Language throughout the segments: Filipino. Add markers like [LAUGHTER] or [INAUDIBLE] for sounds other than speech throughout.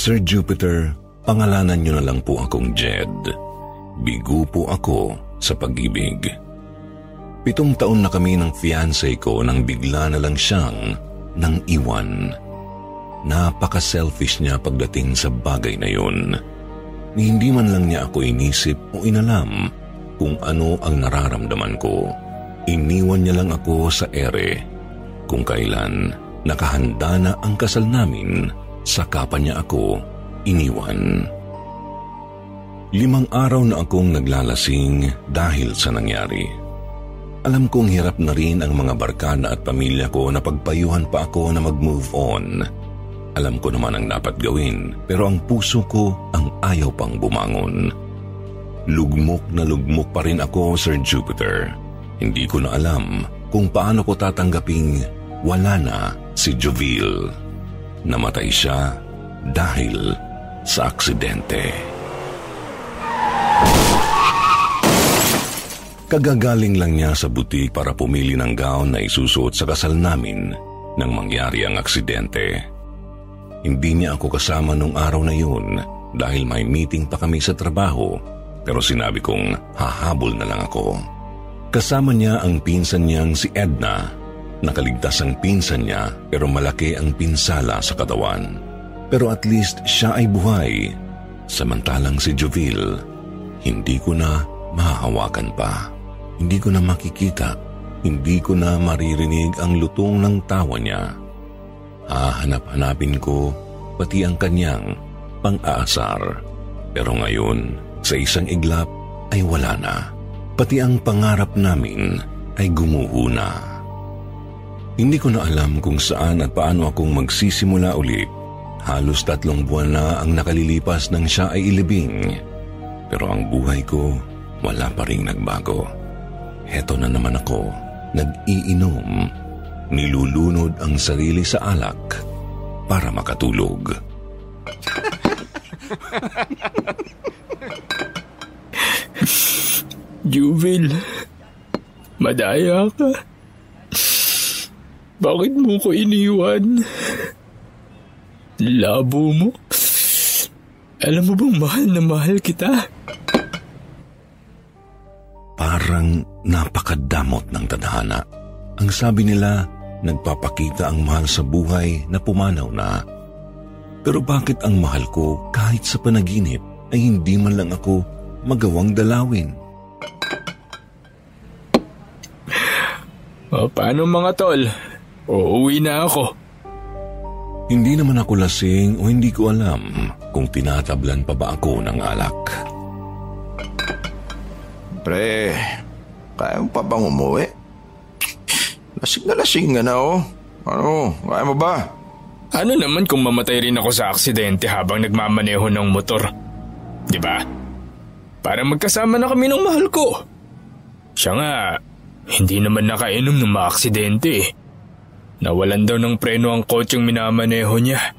Sir Jupiter, pangalanan niyo na lang po akong Jed. Bigo po ako sa pag-ibig. Pitong taon na kami ng fiancé ko nang bigla na lang siyang nang iwan. Napaka-selfish niya pagdating sa bagay na yun. Ni hindi man lang niya ako inisip o inalam kung ano ang nararamdaman ko. Iniwan niya lang ako sa ere kung kailan nakahanda na ang kasal namin saka pa niya ako iniwan. Limang araw na akong naglalasing dahil sa nangyari. Alam kong hirap na rin ang mga barkada at pamilya ko na pagpayuhan pa ako na mag-move on. Alam ko naman ang dapat gawin pero ang puso ko ang ayaw pang bumangon. Lugmok na lugmok pa rin ako, Sir Jupiter. Hindi ko na alam kung paano ko tatanggaping wala na si Joville. Namatay siya dahil sa aksidente. Kagagaling lang niya sa butik para pumili ng gown na isusuot sa kasal namin nang mangyari ang aksidente. Hindi niya ako kasama nung araw na yun dahil may meeting pa kami sa trabaho pero sinabi kong hahabol na lang ako. Kasama niya ang pinsan niyang si Edna. Nakaligtas ang pinsan niya pero malaki ang pinsala sa katawan. Pero at least siya ay buhay. Samantalang si Joville, hindi ko na mahahawakan pa. Hindi ko na makikita. Hindi ko na maririnig ang lutong ng tawa niya. Hahanap-hanapin ko pati ang kanyang pang-aasar. Pero ngayon, sa isang iglap ay wala na. Pati ang pangarap namin ay gumuho na. Hindi ko na alam kung saan at paano akong magsisimula ulit. Halos tatlong buwan na ang nakalilipas nang siya ay ilibing. Pero ang buhay ko, wala pa rin nagbago. Heto na naman ako, nag-iinom. Nilulunod ang sarili sa alak para makatulog. [LAUGHS] Juvil, madaya ka. Bakit mo ko iniwan? Labo mo? Alam mo bang mahal na mahal kita? Parang napakadamot ng tadhana. Ang sabi nila, nagpapakita ang mahal sa buhay na pumanaw na. Pero bakit ang mahal ko kahit sa panaginip ay hindi man lang ako magawang dalawin? O, paano mga tol? Uuwi na ako. Hindi naman ako lasing o hindi ko alam kung tinatablan pa ba ako ng alak. Pre, kaya mo pa bang umuwi? Lasing na lasing ka na oh. Ano, kaya mo ba? Ano naman kung mamatay rin ako sa aksidente habang nagmamaneho ng motor? Di ba? Para magkasama na kami ng mahal ko. Siya nga, hindi naman nakainom ng maaksidente eh. Nawalan daw ng preno ang kotseng minamaneho niya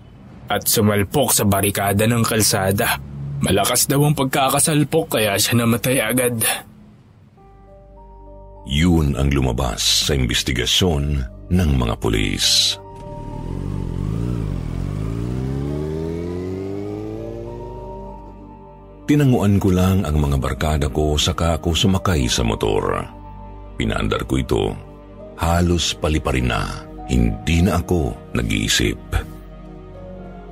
at sumalpok sa barikada ng kalsada. Malakas daw ang pagkakasalpok kaya siya namatay agad. Yun ang lumabas sa investigasyon ng mga pulis. Tinanguan ko lang ang mga barkada ko saka ako sumakay sa motor. Pinaandar ko ito. Halos paliparin na. Hindi na ako nag-iisip.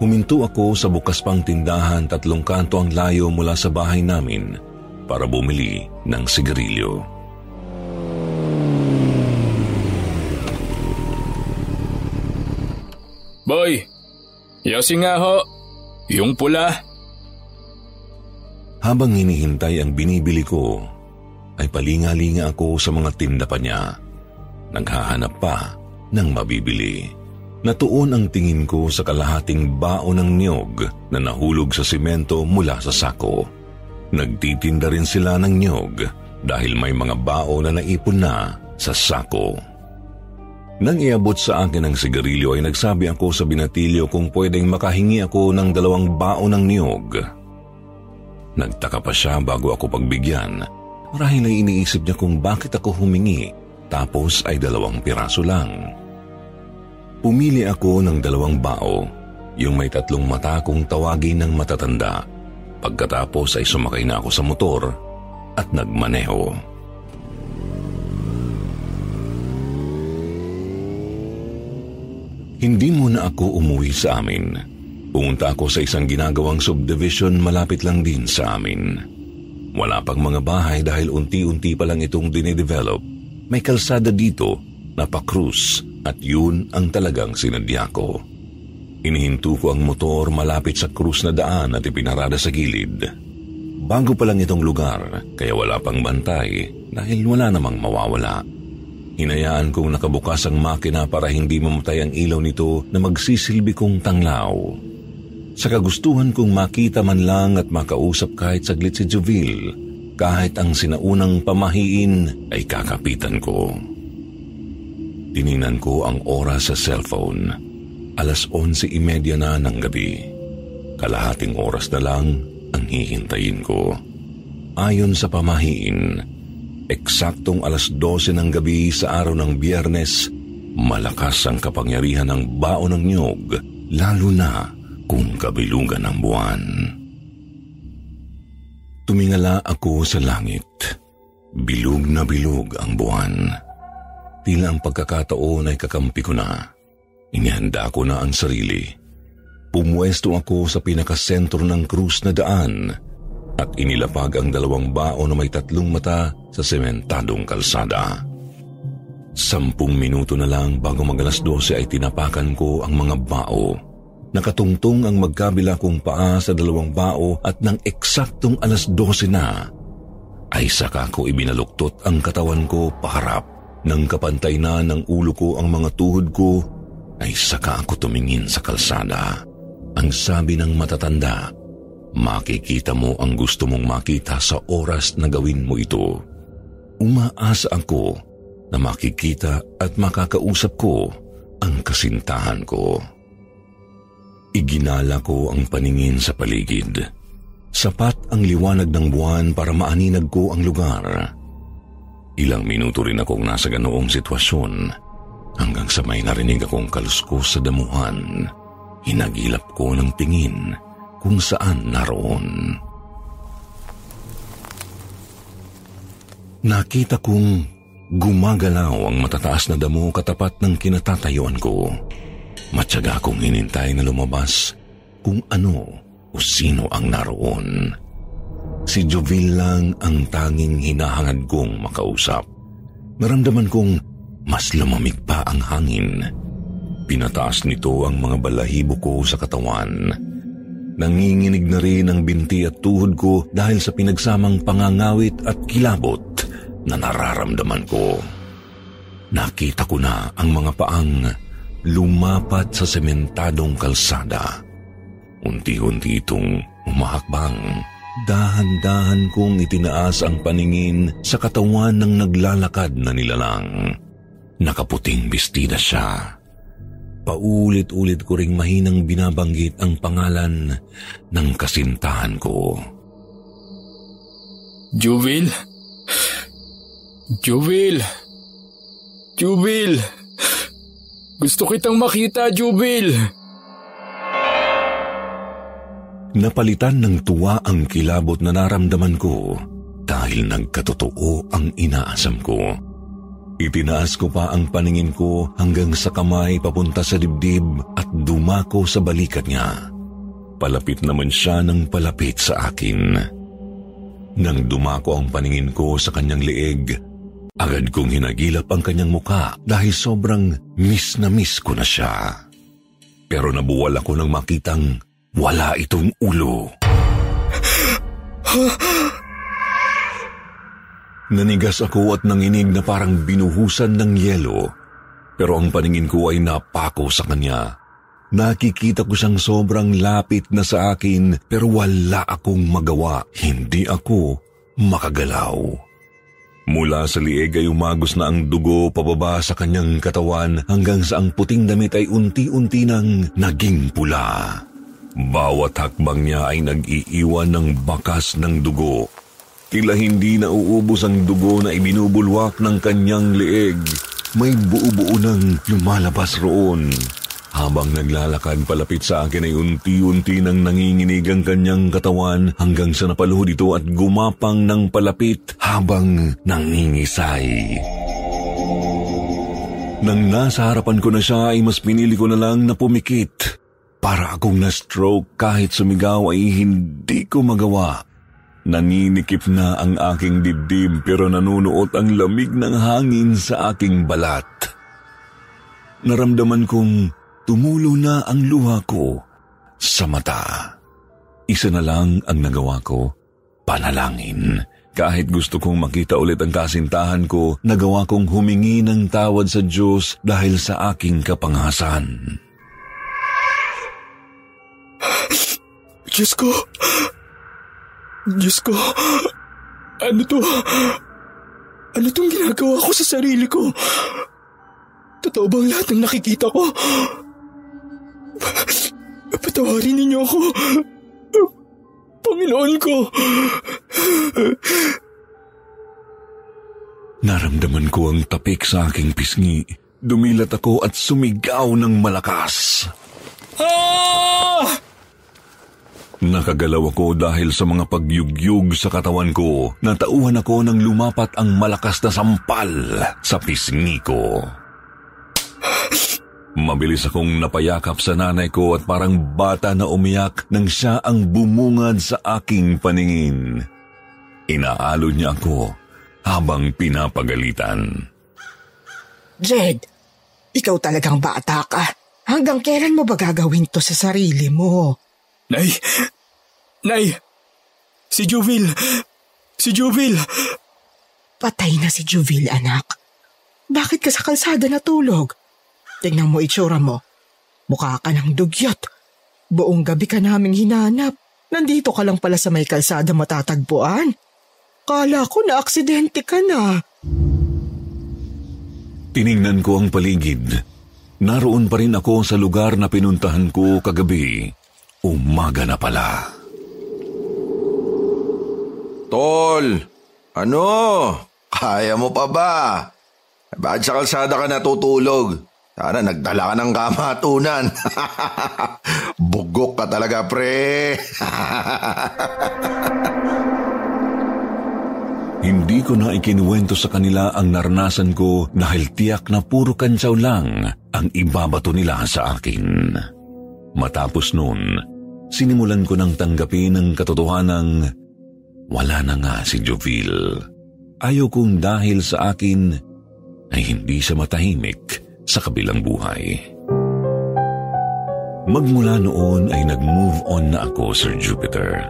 Huminto ako sa bukas pang tindahan tatlong kanto ang layo mula sa bahay namin para bumili ng sigarilyo. Boy, yosi nga ho. Yung pula. Habang hinihintay ang binibili ko, ay palinga-linga ako sa mga tinda pa niya. Naghahanap pa ng mabibili. Natuon ang tingin ko sa kalahating bao ng niyog na nahulog sa simento mula sa sako. Nagtitinda rin sila ng niyog dahil may mga bao na naipon na sa sako. Nang iabot sa akin ang sigarilyo ay nagsabi ako sa binatilyo kung pwedeng makahingi ako ng dalawang bao ng niyog. Nagtaka pa siya bago ako pagbigyan. Marahil ay iniisip niya kung bakit ako humingi tapos ay dalawang piraso lang. Pumili ako ng dalawang bao, yung may tatlong mata kung tawagin ng matatanda. Pagkatapos ay sumakay na ako sa motor at nagmaneho. Hindi muna ako umuwi sa amin. Pumunta ako sa isang ginagawang subdivision malapit lang din sa amin. Wala pang mga bahay dahil unti-unti pa lang itong dinedevelop. May kalsada dito na pa-cruise at yun ang talagang sinadya ko. Inihinto ko ang motor malapit sa krus na daan at ipinarada sa gilid. Bago pa lang itong lugar, kaya wala pang bantay dahil wala namang mawawala. Hinayaan kong nakabukas ang makina para hindi mamatay ang ilaw nito na magsisilbi kong tanglaw. Sa kagustuhan kong makita man lang at makausap kahit saglit si Joville, kahit ang sinaunang pamahiin ay kakapitan ko. Tininan ko ang oras sa cellphone. Alas 11.30 na ng gabi. Kalahating oras na lang ang hihintayin ko. Ayon sa pamahiin, eksaktong alas 12 ng gabi sa araw ng biyernes, malakas ang kapangyarihan ng baon ng nyog, lalo na kung kabilugan ng buwan. Tumingala ako sa langit. Bilog na bilog ang buwan. Tila ang pagkakataon ay kakampi ko na. Inihanda ko na ang sarili. Pumwesto ako sa pinakasentro ng krus na daan at inilapag ang dalawang bao na may tatlong mata sa sementadong kalsada. Sampung minuto na lang bago magalas 12 ay tinapakan ko ang mga bao. Nakatungtong ang magkabila kong paa sa dalawang bao at nang eksaktong alas 12 na, ay saka ko ibinaluktot ang katawan ko paharap. Nang kapantay na ng ulo ko ang mga tuhod ko, ay saka ako tumingin sa kalsada. Ang sabi ng matatanda, makikita mo ang gusto mong makita sa oras na gawin mo ito. Umaasa ako na makikita at makakausap ko ang kasintahan ko. Iginala ko ang paningin sa paligid. Sapat ang liwanag ng buwan para maaninag ko ang lugar. Ilang minuto rin akong nasa ganoong sitwasyon hanggang sa may narinig akong kaluskos sa damuhan. Hinagilap ko ng tingin kung saan naroon. Nakita kong gumagalaw ang matataas na damo katapat ng kinatatayuan ko. Matyaga akong hinintay na lumabas kung ano o sino ang naroon. Si Jovil lang ang tanging hinahangad kong makausap. Naramdaman kong mas lumamig pa ang hangin. Pinataas nito ang mga balahibo ko sa katawan. Nanginginig na rin ang binti at tuhod ko dahil sa pinagsamang pangangawit at kilabot na nararamdaman ko. Nakita ko na ang mga paang lumapat sa sementadong kalsada. Unti-unti itong umahakbang. Dahan-dahan kong itinaas ang paningin sa katawan ng naglalakad na nilalang. Nakaputing bestida siya. Paulit-ulit ko ring mahinang binabanggit ang pangalan ng kasintahan ko. Juvil? Jubil! Jubil! Gusto kitang makita, Jubil! Napalitan ng tuwa ang kilabot na naramdaman ko dahil nagkatotoo ang inaasam ko. Itinaas ko pa ang paningin ko hanggang sa kamay papunta sa dibdib at dumako sa balikat niya. Palapit naman siya ng palapit sa akin. Nang dumako ang paningin ko sa kanyang leeg, agad kong hinagilap ang kanyang muka dahil sobrang miss na miss ko na siya. Pero nabuwal ako nang makitang wala itong ulo. Nanigas ako at nanginig na parang binuhusan ng yelo. Pero ang paningin ko ay napako sa kanya. Nakikita ko siyang sobrang lapit na sa akin pero wala akong magawa. Hindi ako makagalaw. Mula sa lieg ay umagos na ang dugo pababa sa kanyang katawan hanggang sa ang puting damit ay unti-unti nang naging pula. Bawat hakbang niya ay nag-iiwan ng bakas ng dugo. Tila hindi nauubos ang dugo na ibinubulwak ng kanyang leeg. May buo-buo nang lumalabas roon. Habang naglalakad palapit sa akin ay unti-unti nang nanginginig ang kanyang katawan hanggang sa napaluhod ito at gumapang ng palapit habang nangingisay. Nang nasa harapan ko na siya ay mas pinili ko na lang na pumikit para akong na-stroke kahit sumigaw ay hindi ko magawa. Naninikip na ang aking dibdib pero nanunuot ang lamig ng hangin sa aking balat. Naramdaman kong tumulo na ang luha ko sa mata. Isa na lang ang nagawa ko, panalangin. Kahit gusto kong makita ulit ang kasintahan ko, nagawa kong humingi ng tawad sa Diyos dahil sa aking kapangasan. Diyos ko! Diyos ko! Ano to? Ano tong ginagawa ko sa sarili ko? Totoo bang lahat ng nakikita ko? Patawarin ninyo ako. Panginoon ko. Naramdaman ko ang tapik sa aking pisngi. Dumilat ako at sumigaw ng malakas. Ah! Nakagalaw ako dahil sa mga pagyugyug sa katawan ko. Natauhan ako nang lumapat ang malakas na sampal sa pisngi ko. Mabilis akong napayakap sa nanay ko at parang bata na umiyak nang siya ang bumungad sa aking paningin. Inaalo niya ako habang pinapagalitan. Jed, ikaw talagang bata ka. Hanggang kailan mo ba gagawin to sa sarili mo? Nay! Nay! Si Juvil! Si Juvil! Patay na si Juvil, anak. Bakit ka sa kalsada natulog? Tingnan mo itsura mo. Mukha ka ng dugyot. Buong gabi ka naming hinanap. Nandito ka lang pala sa may kalsada matatagpuan. Kala ko na aksidente ka na. Tiningnan ko ang paligid. Naroon pa rin ako sa lugar na pinuntahan ko kagabi. Umaga na pala. Tol, ano? Kaya mo pa ba? Bakit sa kalsada ka natutulog? Sana nagdala ka ng kamatunan. [LAUGHS] Bugok ka talaga, pre. [LAUGHS] Hindi ko na ikinuwento sa kanila ang naranasan ko dahil tiyak na puro kantsaw lang ang ibabato nila sa akin. Matapos noon, sinimulan ko nang tanggapin ang katotohanang wala na nga si Jovil. Ayaw kong dahil sa akin ay hindi siya matahimik sa kabilang buhay. Magmula noon ay nag-move on na ako, Sir Jupiter.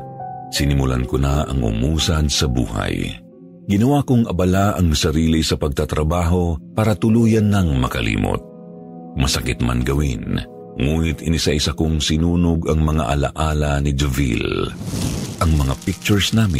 Sinimulan ko na ang umusad sa buhay. Ginawa kong abala ang sarili sa pagtatrabaho para tuluyan ng makalimot. Masakit man gawin, ngunit inisa-isa kong sinunog ang mga alaala ni Jovil. Ang mga pictures namin.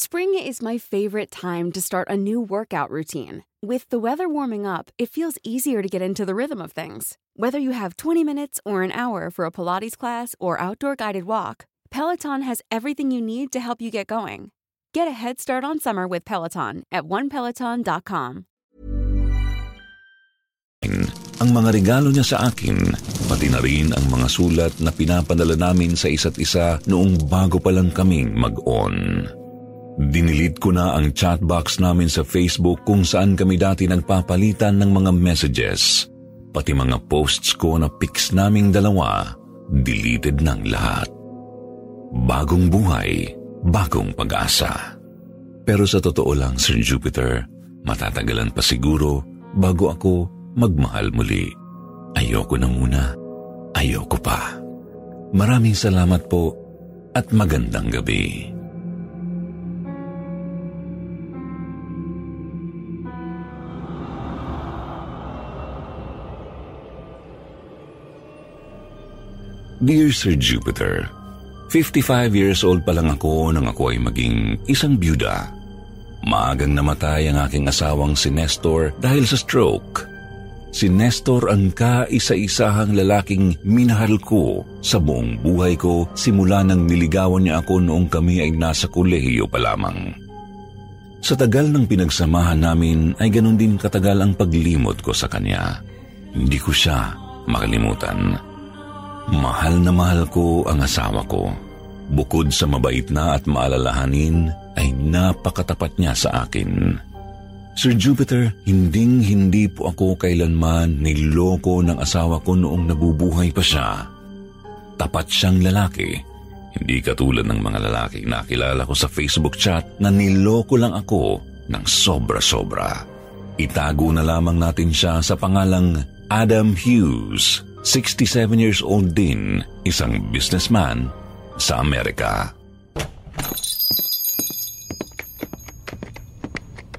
Spring is my favorite time to start a new workout routine. With the weather warming up, it feels easier to get into the rhythm of things. Whether you have 20 minutes or an hour for a Pilates class or outdoor guided walk, Peloton has everything you need to help you get going. Get a head start on summer with Peloton at onepeloton.com. Ang mga regalo niya sa akin, pati na rin ang mga sulat na pinapadala namin sa isa't isa noong bago pa lang kaming mag-on. Dinilit ko na ang chatbox namin sa Facebook kung saan kami dati nagpapalitan ng mga messages. Pati mga posts ko na pics naming dalawa, deleted ng lahat. Bagong buhay, bagong pag-asa. Pero sa totoo lang, Sir Jupiter, matatagalan pa siguro bago ako magmahal muli. Ayoko na muna. Ayoko pa. Maraming salamat po at magandang gabi. Dear Sir Jupiter, 55 years old pa lang ako nang ako ay maging isang byuda. Maagang namatay ang aking asawang si Nestor dahil sa stroke. Si Nestor ang kaisa-isahang lalaking minahal ko sa buong buhay ko simula nang niligawan niya ako noong kami ay nasa kolehiyo pa lamang. Sa tagal ng pinagsamahan namin ay ganun din katagal ang paglimot ko sa kanya. Hindi ko siya makalimutan. Mahal na mahal ko ang asawa ko. Bukod sa mabait na at maalalahanin, ay napakatapat niya sa akin. Sir Jupiter, hinding-hindi po ako kailanman niloko ng asawa ko noong nabubuhay pa siya. Tapat siyang lalaki. Hindi katulad ng mga lalaki na kilala ko sa Facebook chat na niloko lang ako ng sobra-sobra. Itago na lamang natin siya sa pangalang Adam Hughes. 67 years old din, isang businessman sa Amerika.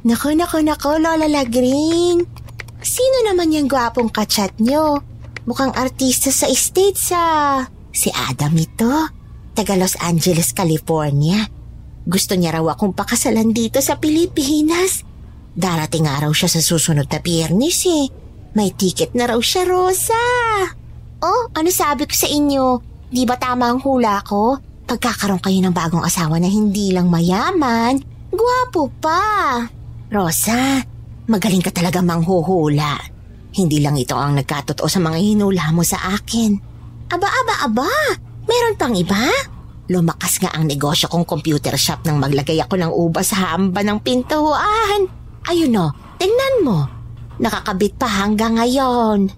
Nako, nako, nako, Lola Lagring. Sino naman yung gwapong kachat nyo? Mukhang artista sa States ah. Si Adam ito. Taga Los Angeles, California. Gusto niya raw akong pakasalan dito sa Pilipinas. Darating araw siya sa susunod na biyernes eh. May ticket na raw siya, Rosa. Oh, ano sabi ko sa inyo? Di ba tama ang hula ko? Pagkakaroon kayo ng bagong asawa na hindi lang mayaman, gwapo pa. Rosa, magaling ka talaga manghuhula. Hindi lang ito ang nagkatotoo sa mga hinula mo sa akin. Aba, aba, aba, meron pang iba? Lumakas nga ang negosyo kong computer shop nang maglagay ako ng ubas sa hamba ng pintuan. Ayun o, tingnan mo. Nakakabit pa hanggang ngayon.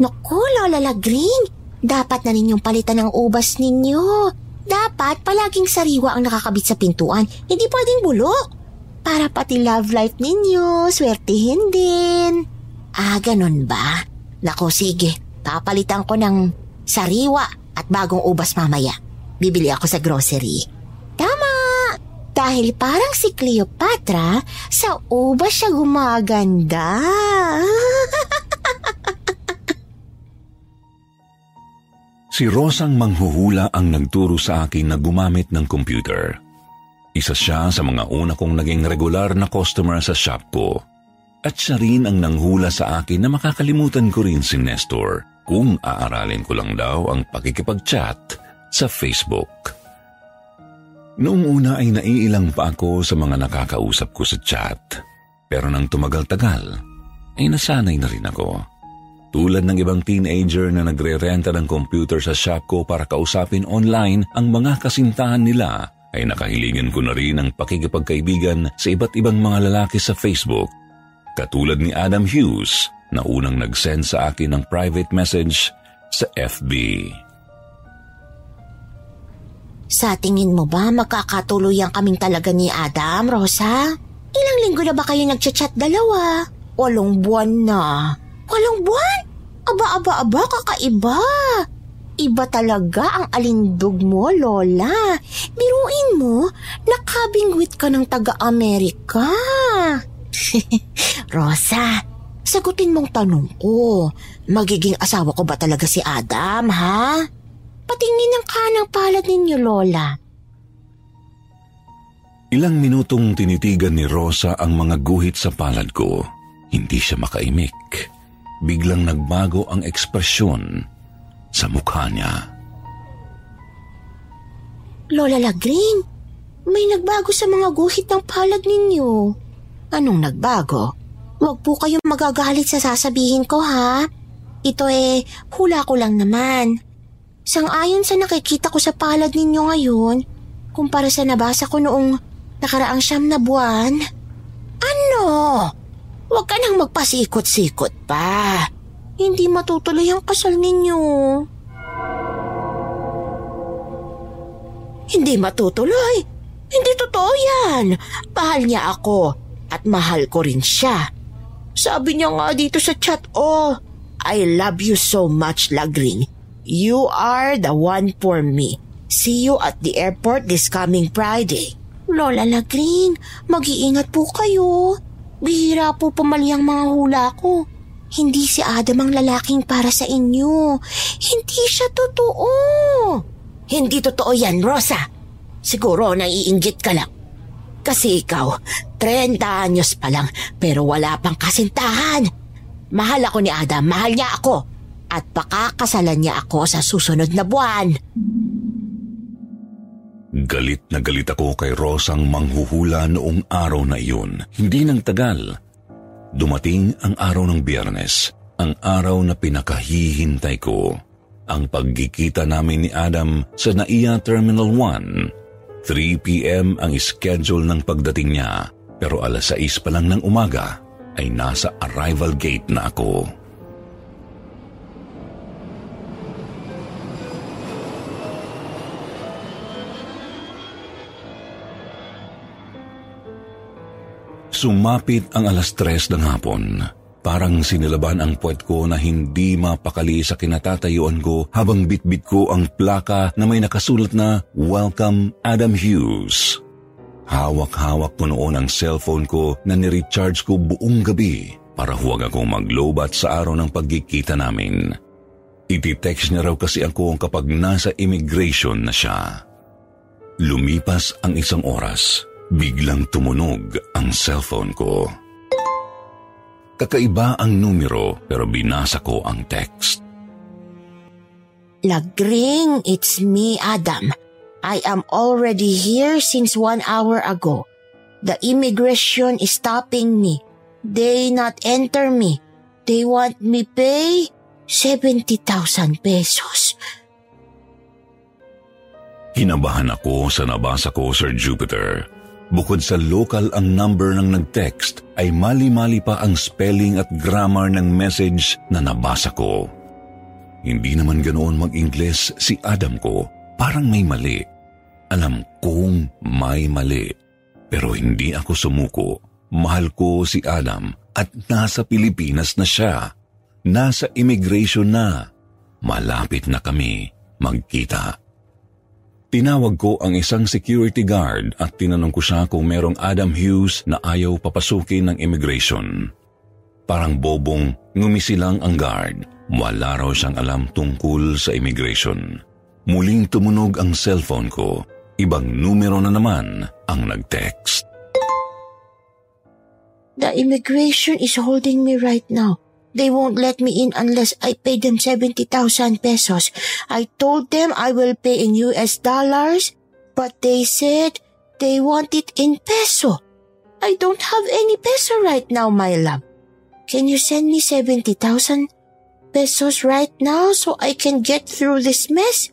Naku, Lola Lagring, dapat na ninyong palitan ang ubas ninyo. Dapat palaging sariwa ang nakakabit sa pintuan, hindi pwedeng bulok. Para pati love life ninyo, swertihin din. Ah, ganun ba? Nako, sige. Papalitan ko ng sariwa at bagong ubas mamaya. Bibili ako sa grocery. Tama! Dahil parang si Cleopatra, sa ubas siya gumaganda. [LAUGHS] Si Rosang Manghuhula ang nagturo sa akin na gumamit ng computer. Isa siya sa mga una kong naging regular na customer sa shop ko. At siya rin ang nanghula sa akin na makakalimutan ko rin si Nestor kung aaralin ko lang daw ang pakikipag-chat sa Facebook. Noong una ay naiilang pa ako sa mga nakakausap ko sa chat. Pero nang tumagal-tagal, ay nasanay na rin ako. Tulad ng ibang teenager na nagre-renta ng computer sa shop ko para kausapin online ang mga kasintahan nila, ay nakahiligan ko na rin ang pakikipagkaibigan sa iba't ibang mga lalaki sa Facebook. Katulad ni Adam Hughes na unang nag-send sa akin ng private message sa FB. Sa tingin mo ba magkakatuluyan kaming talaga ni Adam, Rosa? Ilang linggo na ba kayo nagchat-chat dalawa? Walong buwan na. Walong buwan? Aba, aba, aba, kakaiba. Iba talaga ang alindog mo, Lola. Biruin mo, nakabingwit ka ng taga-Amerika. [LAUGHS] Rosa, sagutin mong tanong ko. Magiging asawa ko ba talaga si Adam, ha? Patingin ang kanang palad ninyo, Lola. Ilang minutong tinitigan ni Rosa ang mga guhit sa palad ko. Hindi siya makaimik. Biglang nagbago ang ekspresyon sa mukha niya. Lola Lagring, may nagbago sa mga guhit ng palad ninyo. Anong nagbago? Huwag po kayong magagalit sa sasabihin ko ha. Ito eh, hula ko lang naman. Sang-ayon sa nakikita ko sa palad ninyo ngayon, kumpara sa nabasa ko noong nakaraang siyam na buwan. Ano? Huwag ka nang magpasikot-sikot pa. Hindi matutuloy ang kasal ninyo. Hindi matutuloy. Hindi totoo yan. Mahal niya ako at mahal ko rin siya. Sabi niya nga dito sa chat, oh, I love you so much, Lagring. You are the one for me. See you at the airport this coming Friday. Lola Lagring, mag-iingat po kayo. Bihira po pumali ang mga hula ko. Hindi si Adam ang lalaking para sa inyo. Hindi siya totoo. Hindi totoo yan, Rosa. Siguro naiinggit ka lang. Kasi ikaw, 30 anyos pa lang pero wala pang kasintahan. Mahal ako ni Adam, mahal niya ako. At pakakasalan niya ako sa susunod na buwan. Galit na galit ako kay Rosang manghuhula noong araw na iyon. Hindi nang tagal. Dumating ang araw ng biyernes, ang araw na pinakahihintay ko. Ang pagkikita namin ni Adam sa NAIA Terminal 1. 3 p.m. ang schedule ng pagdating niya, pero alas 6 pa lang ng umaga ay nasa arrival gate na ako. Sumapit ang alas tres ng hapon. Parang sinilaban ang puwet ko na hindi mapakali sa kinatatayuan ko habang bitbit ko ang plaka na may nakasulat na Welcome Adam Hughes. Hawak-hawak ko noon ang cellphone ko na ni-recharge ko buong gabi para huwag akong maglobat sa araw ng pagkikita namin. Iti-text niya raw kasi ako kapag nasa immigration na siya. Lumipas ang isang oras Biglang tumunog ang cellphone ko. Kakaiba ang numero pero binasa ko ang text. Lagring, it's me, Adam. I am already here since one hour ago. The immigration is stopping me. They not enter me. They want me pay 70,000 pesos. Hinabahan ako sa nabasa ko, Sir Jupiter. Bukod sa local ang number ng nag-text, ay mali-mali pa ang spelling at grammar ng message na nabasa ko. Hindi naman ganoon mag-Ingles si Adam ko, parang may mali. Alam kong may mali. Pero hindi ako sumuko. Mahal ko si Adam at nasa Pilipinas na siya. Nasa immigration na. Malapit na kami magkita. Tinawag ko ang isang security guard at tinanong ko siya kung merong Adam Hughes na ayaw papasukin ng immigration. Parang bobong ngumisi lang ang guard. Wala raw siyang alam tungkol sa immigration. Muling tumunog ang cellphone ko. Ibang numero na naman ang nag-text. The immigration is holding me right now. They won't let me in unless I pay them 70,000 pesos. I told them I will pay in US dollars, but they said they want it in peso. I don't have any peso right now, my love. Can you send me 70,000 pesos right now so I can get through this mess?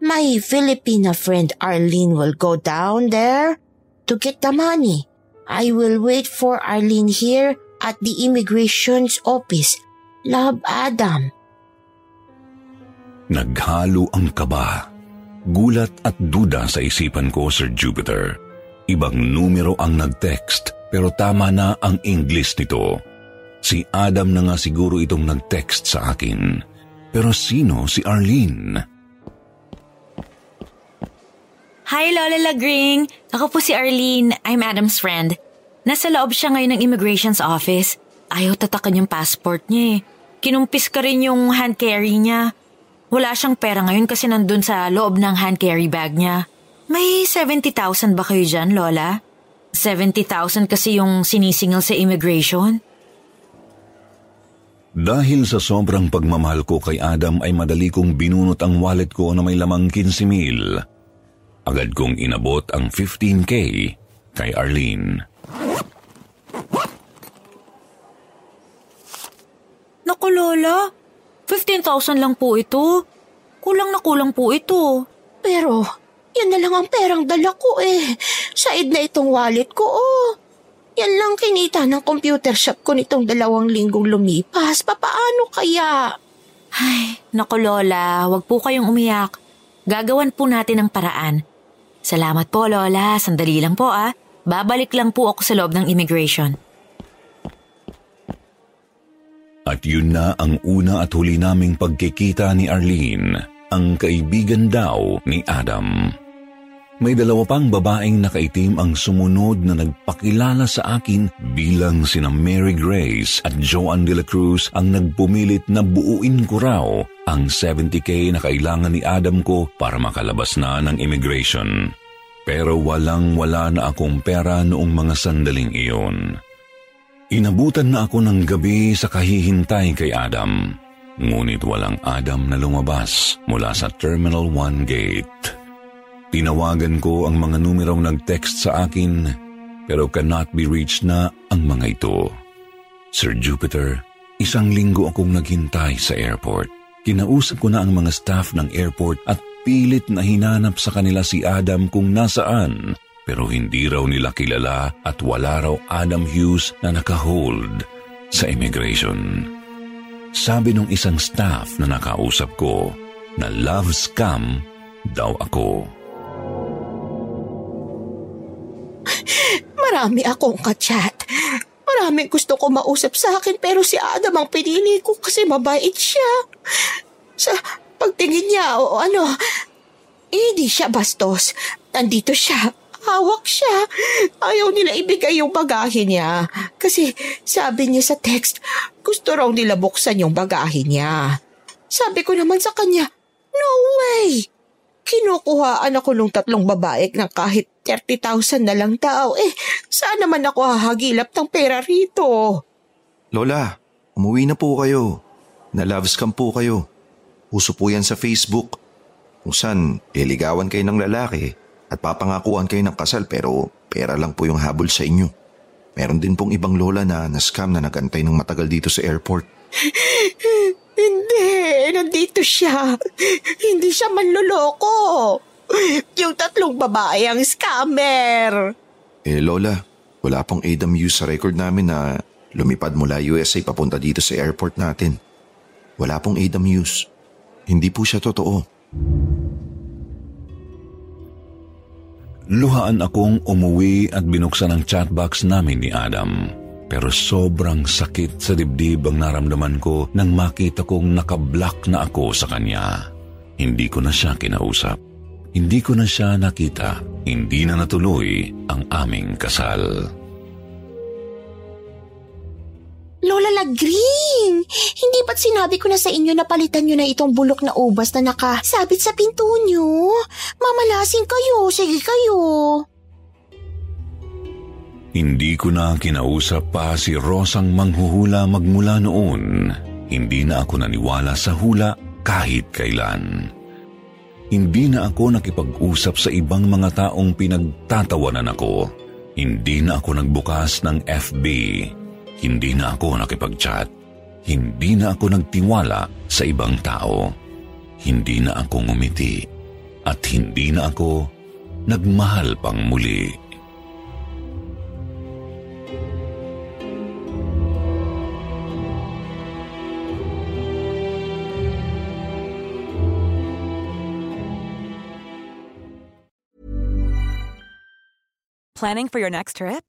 My Filipina friend Arlene will go down there to get the money. I will wait for Arlene here at the Immigration's Office, Love Adam. Naghalo ang kaba, gulat at duda sa isipan ko, Sir Jupiter. Ibang numero ang nag-text pero tama na ang English nito. Si Adam na nga siguro itong nag-text sa akin. Pero sino si Arlene? Hi, Lola Lagring! Ako po si Arlene. I'm Adam's friend. Nasa loob siya ngayon ng immigration's office. Ayaw tatakan yung passport niya eh. Kinumpis ka rin yung hand carry niya. Wala siyang pera ngayon kasi nandun sa loob ng hand carry bag niya. May 70,000 ba kayo dyan, Lola? 70,000 kasi yung sinisingil sa immigration. Dahil sa sobrang pagmamahal ko kay Adam ay madali kong binunot ang wallet ko na may lamang 15 mil. Agad kong inabot ang 15K kay Arlene. Naku, Lola. 15,000 lang po ito. Kulang na kulang po ito. Pero, yan na lang ang perang dala ko eh. Said na itong wallet ko oh. Yan lang kinita ng computer shop ko nitong dalawang linggong lumipas. Papaano kaya? Ay, naku Lola, wag po kayong umiyak. Gagawan po natin ang paraan. Salamat po Lola, sandali lang po ah. Babalik lang po ako sa loob ng immigration. At yun na ang una at huli naming pagkikita ni Arlene, ang kaibigan daw ni Adam. May dalawa pang babaeng nakaitim ang sumunod na nagpakilala sa akin bilang sina Mary Grace at Joan de la Cruz ang nagpumilit na buuin ko raw ang 70k na kailangan ni Adam ko para makalabas na ng immigration. Pero walang wala na akong pera noong mga sandaling iyon. Inabutan na ako ng gabi sa kahihintay kay Adam. Ngunit walang Adam na lumabas mula sa Terminal 1 gate. Tinawagan ko ang mga numerong nag-text sa akin pero cannot be reached na ang mga ito. Sir Jupiter, isang linggo akong naghintay sa airport. Kinausap ko na ang mga staff ng airport at pilit na hinanap sa kanila si Adam kung nasaan pero hindi raw nila kilala at wala raw Adam Hughes na nakahold sa immigration. Sabi ng isang staff na nakausap ko na love scam daw ako. Marami akong kachat. Maraming gusto ko mausap sa akin pero si Adam ang pinili ko kasi mabait siya. Sa pagtingin niya o ano, hindi siya bastos. Nandito siya. Hawak siya. Ayaw nila ibigay yung bagahe niya. Kasi sabi niya sa text, gusto raw nila buksan yung bagahe niya. Sabi ko naman sa kanya, no way! Kinukuhaan ako nung tatlong babae ng kahit 30,000 na lang daw. Eh, saan naman ako hahagilap ng pera rito? Lola, umuwi na po kayo. Na-love scam po kayo. Uso po yan sa Facebook. Kung saan, liligawan kayo ng lalaki at papangakuan kayo ng kasal pero pera lang po yung habol sa inyo. Meron din pong ibang lola na na-scam na nagantay ng matagal dito sa airport. [LAUGHS] Hindi, nandito siya. Hindi siya manloloko. Yung tatlong babae ang scammer. Eh Lola, wala pong AWU sa record namin na lumipad mula USA papunta dito sa airport natin. Wala pong AWUs. Hindi po siya totoo. Luhaan akong umuwi at binuksan ang chatbox namin ni Adam. Pero sobrang sakit sa dibdib ang naramdaman ko nang makita kong nakablock na ako sa kanya. Hindi ko na siya kinausap. Hindi ko na siya nakita. Hindi na natuloy ang aming kasal. Lola Lagring! Hindi ba't sinabi ko na sa inyo na palitan nyo na itong bulok na ubas na nakasabit sa pinto nyo? Mamalasin kayo, sige kayo. Hindi ko na kinausap pa si Rosang manghuhula magmula noon. Hindi na ako naniwala sa hula kahit kailan. Hindi na ako nakipag-usap sa ibang mga taong pinagtatawanan ako. Hindi na ako nagbukas ng FB. Hindi na ako nakipag-chat. Hindi na ako nagtiwala sa ibang tao. Hindi na ako ngumiti. At hindi na ako nagmahal pang muli. Planning for your next trip?